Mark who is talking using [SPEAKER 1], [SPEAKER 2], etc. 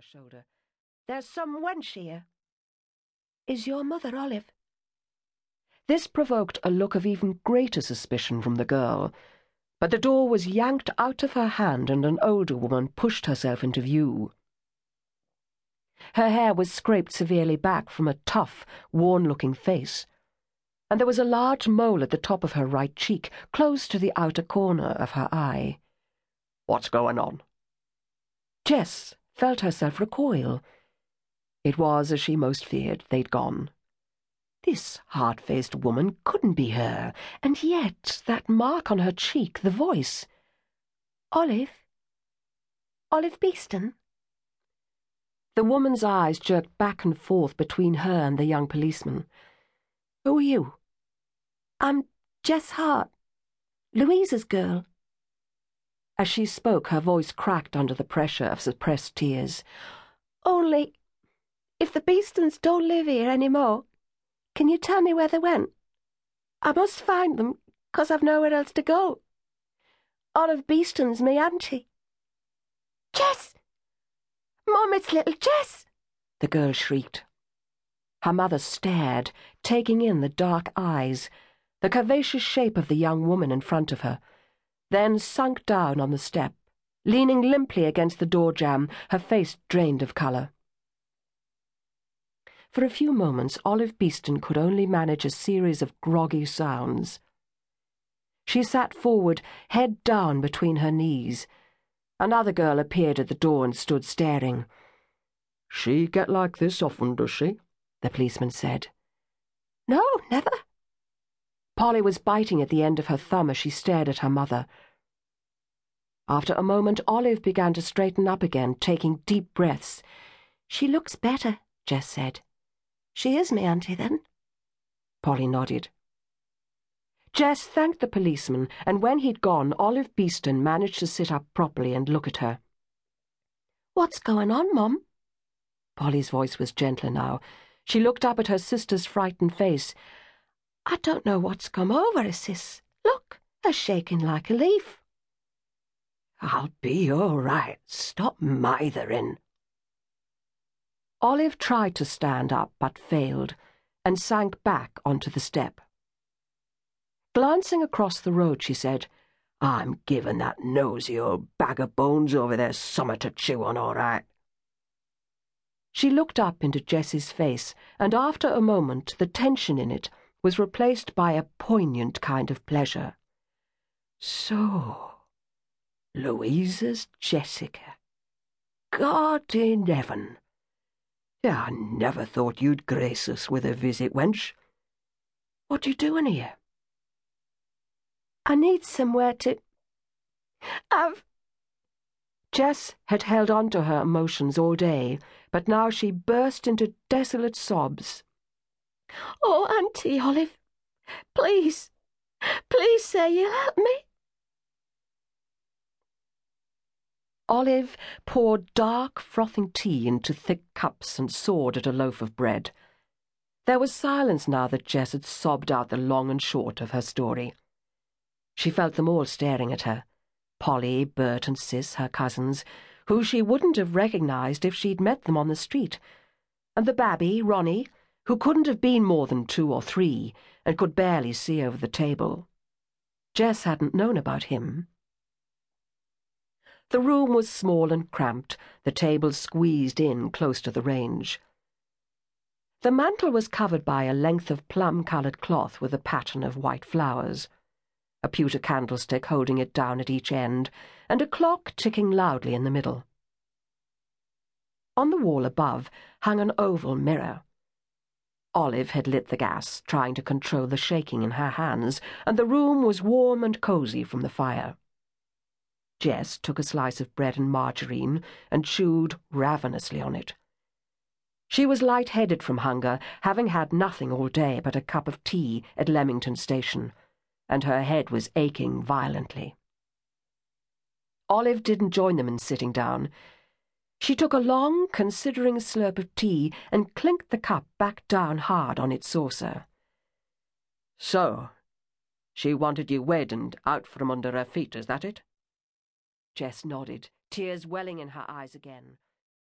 [SPEAKER 1] her shoulder. There's some wench here.
[SPEAKER 2] Is your mother Olive?
[SPEAKER 1] This provoked a look of even greater suspicion from the girl, but the door was yanked out of her hand and an older woman pushed herself into view. Her hair was scraped severely back from a tough, worn-looking face, and there was a large mole at the top of her right cheek, close to the outer corner of her eye.
[SPEAKER 3] What's going on?
[SPEAKER 1] Jess felt herself recoil. It was, as she most feared, they'd gone. This hard-faced woman couldn't be her, and yet that mark on her cheek, the voice.
[SPEAKER 2] Olive? Olive Beeston?
[SPEAKER 1] The woman's eyes jerked back and forth between her and the young policeman. Who are you?
[SPEAKER 2] I'm Jess Hart, Louisa's girl.
[SPEAKER 1] As she spoke, her voice cracked under the pressure of suppressed tears.
[SPEAKER 2] Only, if the Beestons don't live here any more, can you tell me where they went? I must find them, cause I've nowhere else to go. Olive Beeston's me auntie. Jess! Mum, it's little Jess!
[SPEAKER 1] The girl shrieked. Her mother stared, taking in the dark eyes, the curvaceous shape of the young woman in front of her, then sunk down on the step, leaning limply against the door jamb, her face drained of colour. For a few moments, Olive Beeston could only manage a series of groggy sounds. She sat forward, head down between her knees. Another girl appeared at the door and stood staring.
[SPEAKER 3] She get like this often, does she?
[SPEAKER 1] the policeman said.
[SPEAKER 2] No, never.
[SPEAKER 1] Polly was biting at the end of her thumb as she stared at her mother. After a moment, Olive began to straighten up again, taking deep breaths.
[SPEAKER 2] She looks better, Jess said. She is me auntie, then?
[SPEAKER 1] Polly nodded. Jess thanked the policeman, and when he'd gone, Olive Beeston managed to sit up properly and look at her.
[SPEAKER 2] What's going on, Mum?
[SPEAKER 1] Polly's voice was gentler now. She looked up at her sister's frightened face.
[SPEAKER 2] I don't know what's come over her, sis. Look, her shaking like a leaf.
[SPEAKER 3] I'll be all right. Stop mithering.
[SPEAKER 1] Olive tried to stand up, but failed, and sank back onto the step. Glancing across the road, she said,
[SPEAKER 3] I'm giving that nosy old bag of bones over there summer to chew on, all right.
[SPEAKER 1] She looked up into Jessie's face, and after a moment the tension in it was replaced by a poignant kind of pleasure.
[SPEAKER 3] So, Louisa's Jessica. God in heaven! I never thought you'd grace us with a visit, wench. What are you doing here?
[SPEAKER 2] I need somewhere to... I've...
[SPEAKER 1] Jess had held on to her emotions all day, but now she burst into desolate sobs.
[SPEAKER 2] Oh, Auntie Olive, please, please say you'll help me.
[SPEAKER 1] Olive poured dark, frothing tea into thick cups and sawed at a loaf of bread. There was silence now that Jess had sobbed out the long and short of her story. She felt them all staring at her. Polly, Bert and Sis, her cousins, who she wouldn't have recognized if she'd met them on the street, and the babby, Ronnie, who couldn't have been more than two or three and could barely see over the table. Jess hadn't known about him. The room was small and cramped, the table squeezed in close to the range. The mantel was covered by a length of plum-coloured cloth with a pattern of white flowers, a pewter candlestick holding it down at each end, and a clock ticking loudly in the middle. On the wall above hung an oval mirror. Olive had lit the gas, trying to control the shaking in her hands, and the room was warm and cosy from the fire. Jess took a slice of bread and margarine and chewed ravenously on it. She was light-headed from hunger, having had nothing all day but a cup of tea at Leamington Station, and her head was aching violently. Olive didn't join them in sitting down. She took a long, considering slurp of tea and clinked the cup back down hard on its saucer.
[SPEAKER 3] So, she wanted you wed and out from under her feet, is that it?
[SPEAKER 1] Jess nodded, tears welling in her eyes again.